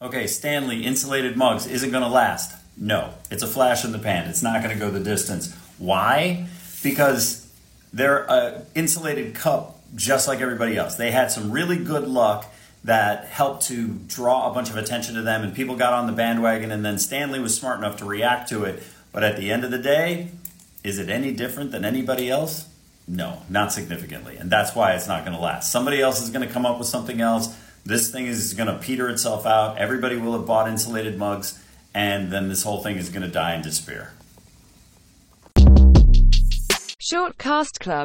Okay, Stanley insulated mugs isn't going to last. No, it's a flash in the pan. It's not going to go the distance. Why? Because they're an insulated cup just like everybody else. They had some really good luck that helped to draw a bunch of attention to them and people got on the bandwagon and then Stanley was smart enough to react to it. But at the end of the day, is it any different than anybody else? No, not significantly. And that's why it's not going to last. Somebody else is going to come up with something else. This thing is going to peter itself out. Everybody will have bought insulated mugs, and then this whole thing is going to die in despair. Shortcast Club